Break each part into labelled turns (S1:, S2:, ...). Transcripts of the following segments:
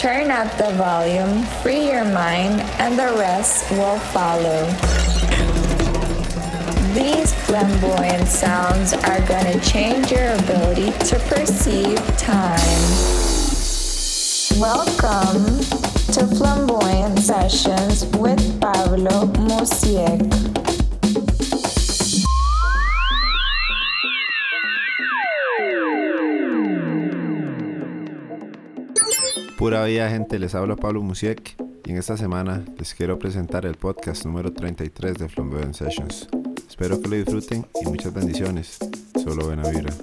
S1: Turn up the volume, free your mind, and the rest will follow. These flamboyant sounds are gonna change your ability to perceive time. Welcome to Flamboyant Sessions with Pablo Muzi3k.
S2: Pura vida gente, les habla Pablo Musiek y en esta semana les quiero presentar el podcast número 33 de Flamboyant Sessions. Espero que lo disfruten y muchas bendiciones. Solo buena vibra.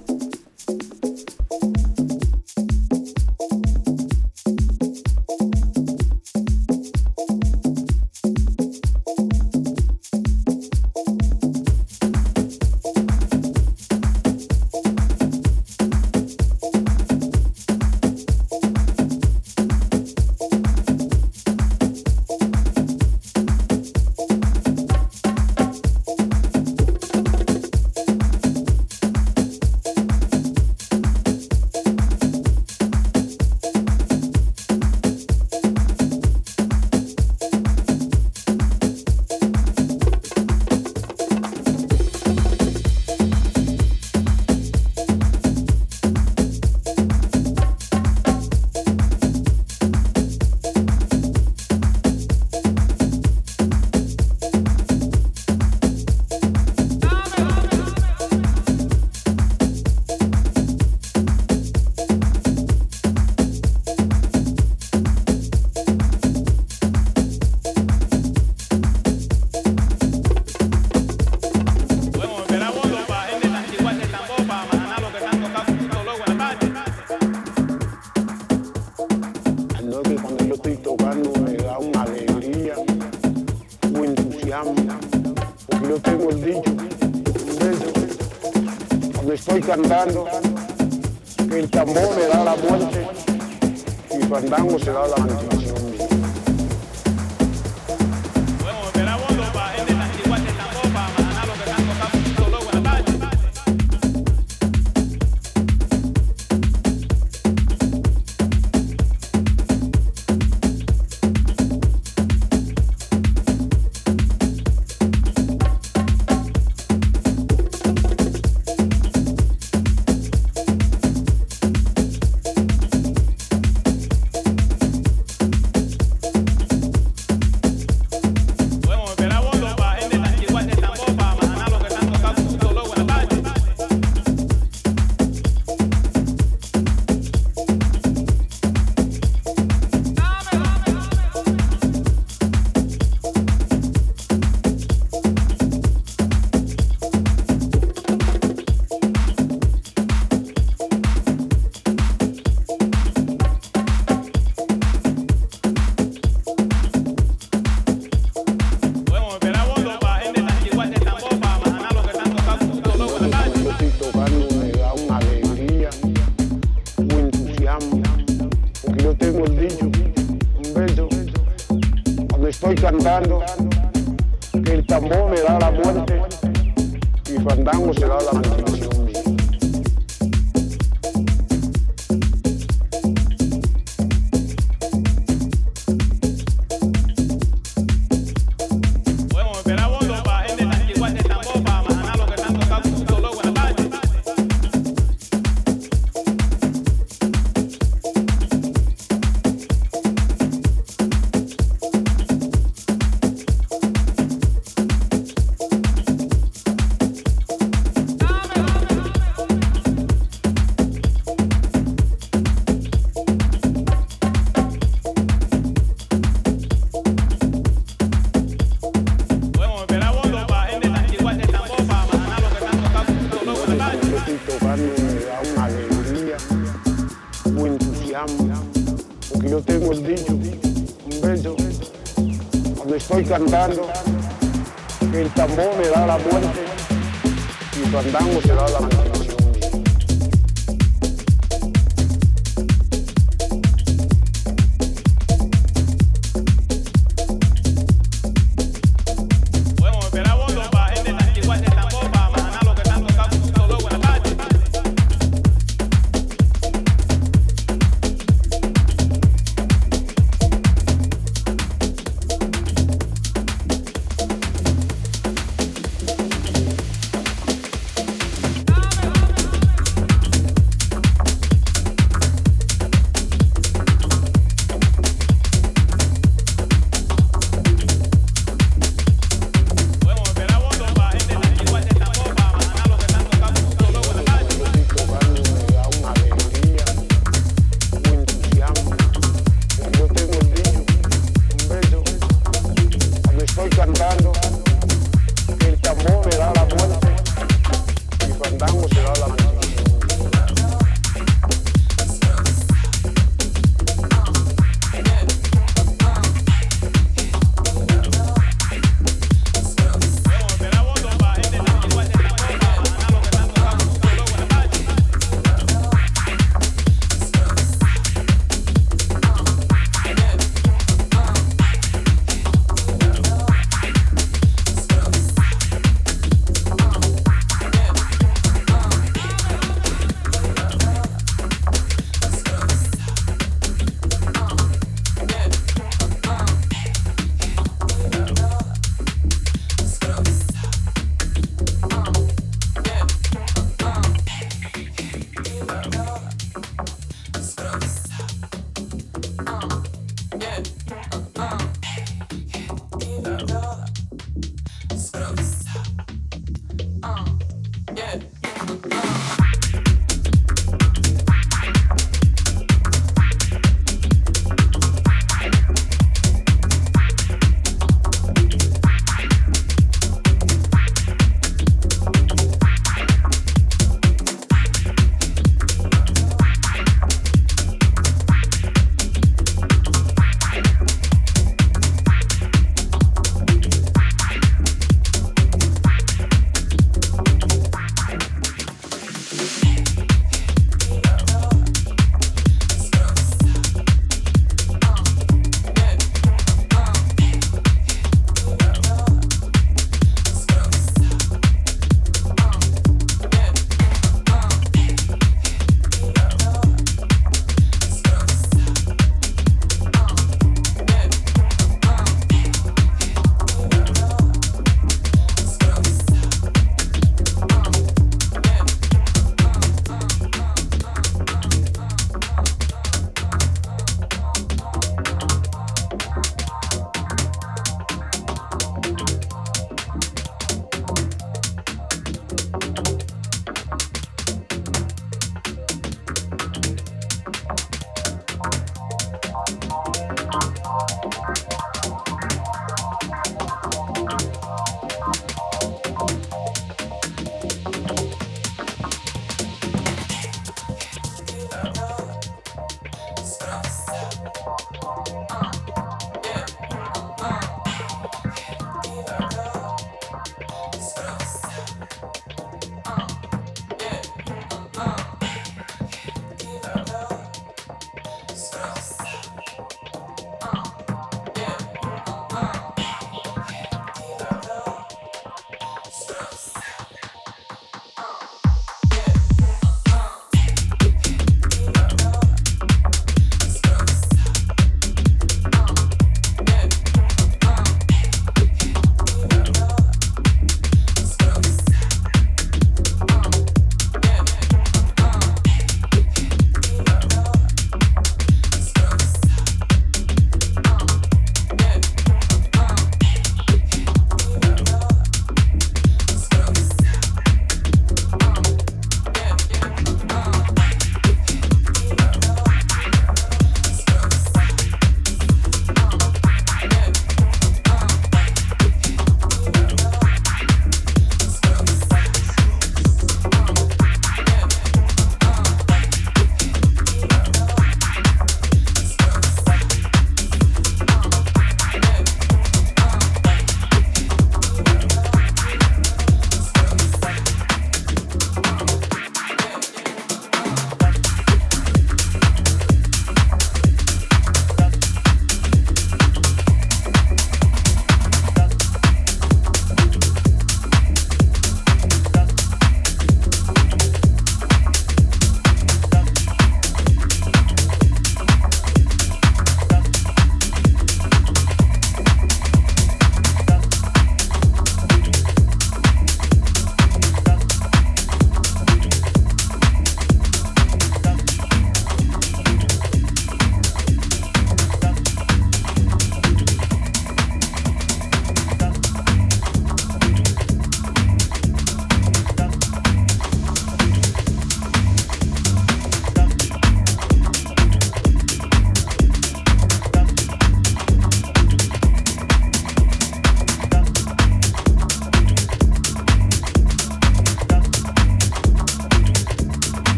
S3: el tambor le da la muerte y su andango
S4: se da la bendición.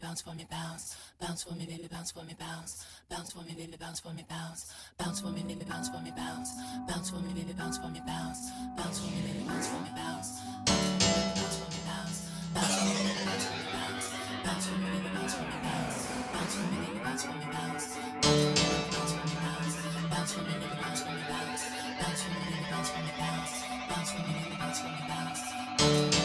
S5: Bounce for me, bounce. Bounce for me, baby, bounce for me, bounce. Bounce for me, baby, bounce for me, bounce. Bounce for me, baby, bounce for me, bounce. Bounce for me, baby, bounce for me, bounce. Bounce for me, baby, bounce for me, bounce. Bounce for me, bounce. Bounce for me, baby, bounce for me, bounce. Bounce for me, baby, bounce for me, bounce. Bounce for me, baby, bounce for me, bounce. Bounce for me, baby, bounce for me. Bounce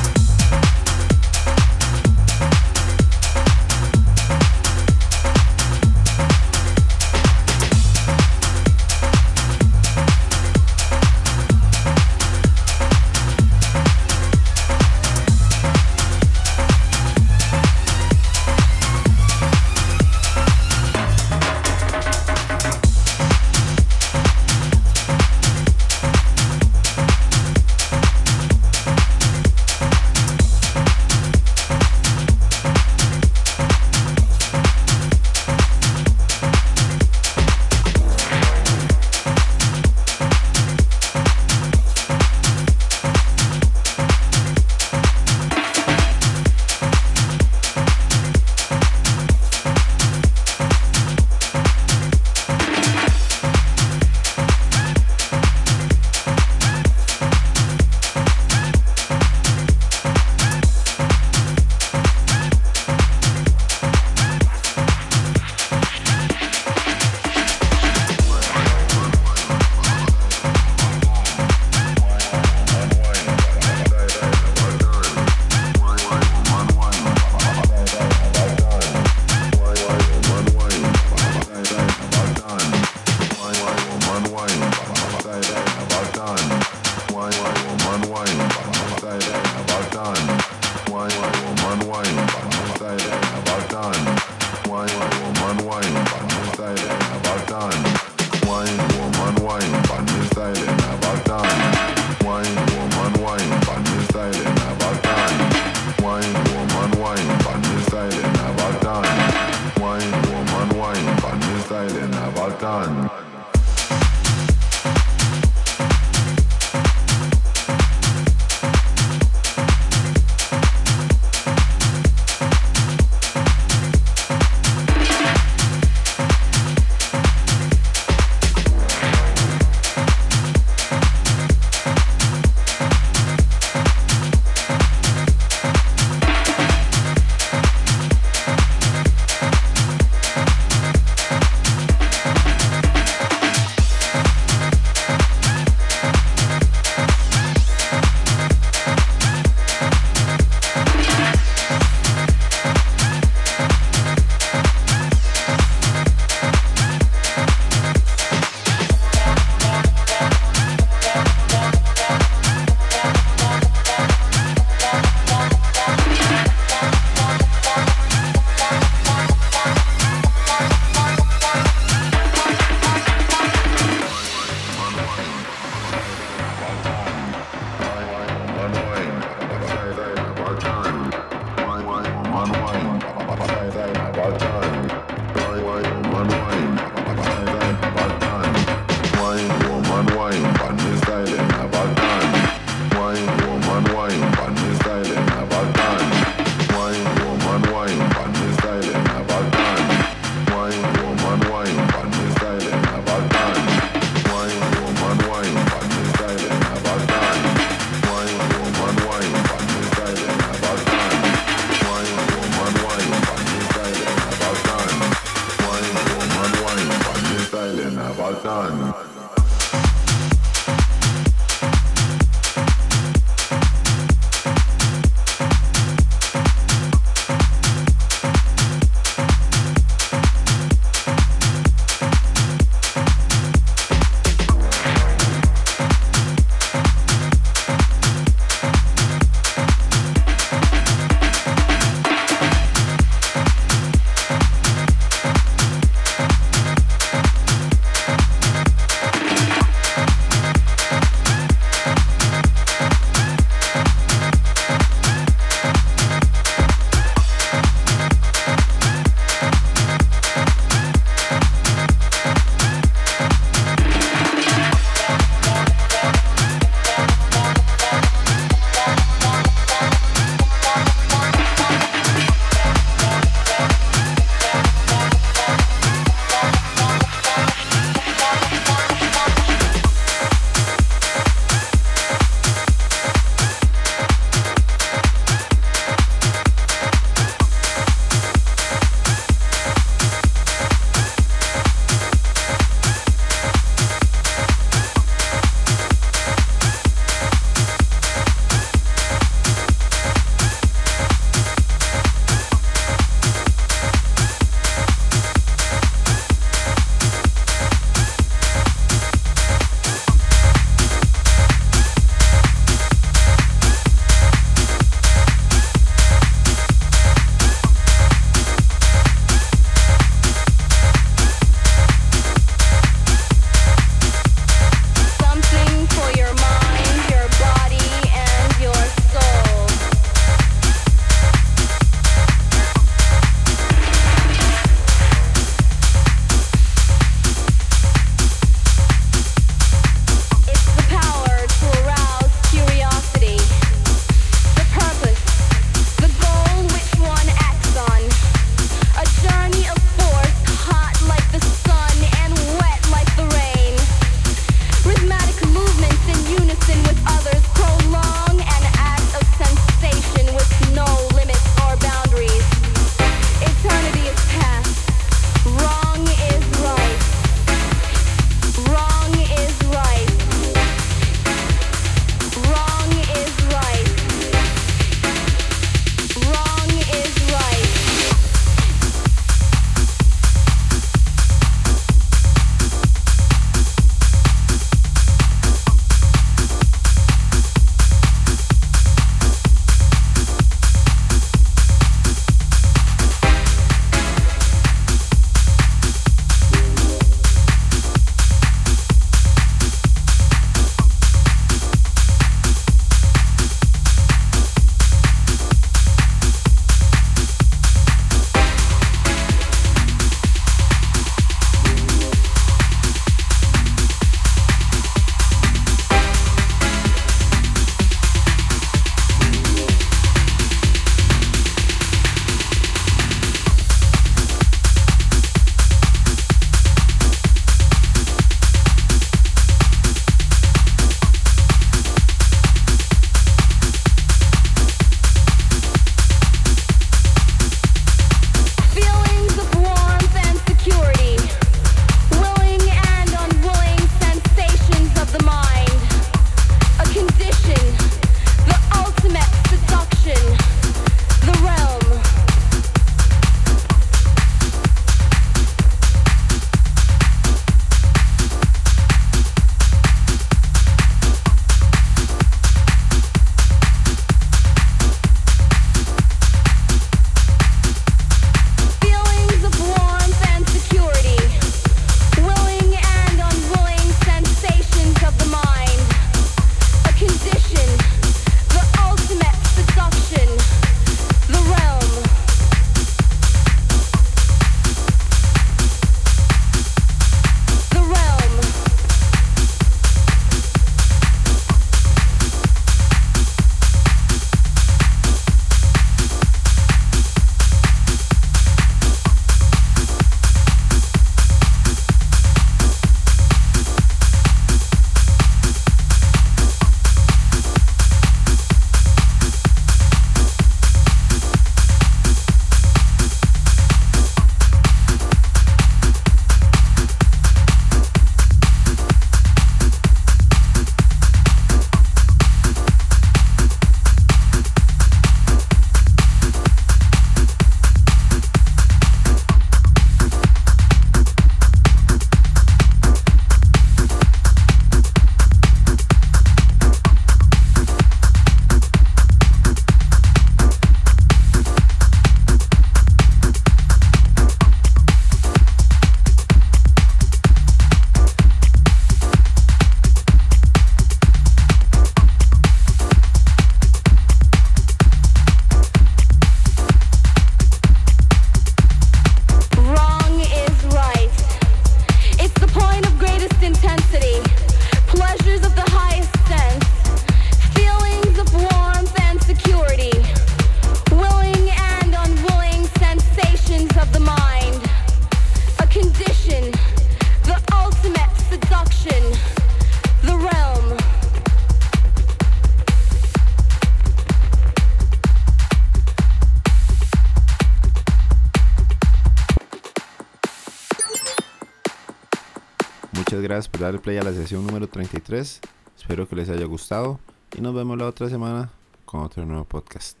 S6: sesión número 33. Espero que les haya gustado y nos vemos la otra semana con otro nuevo podcast.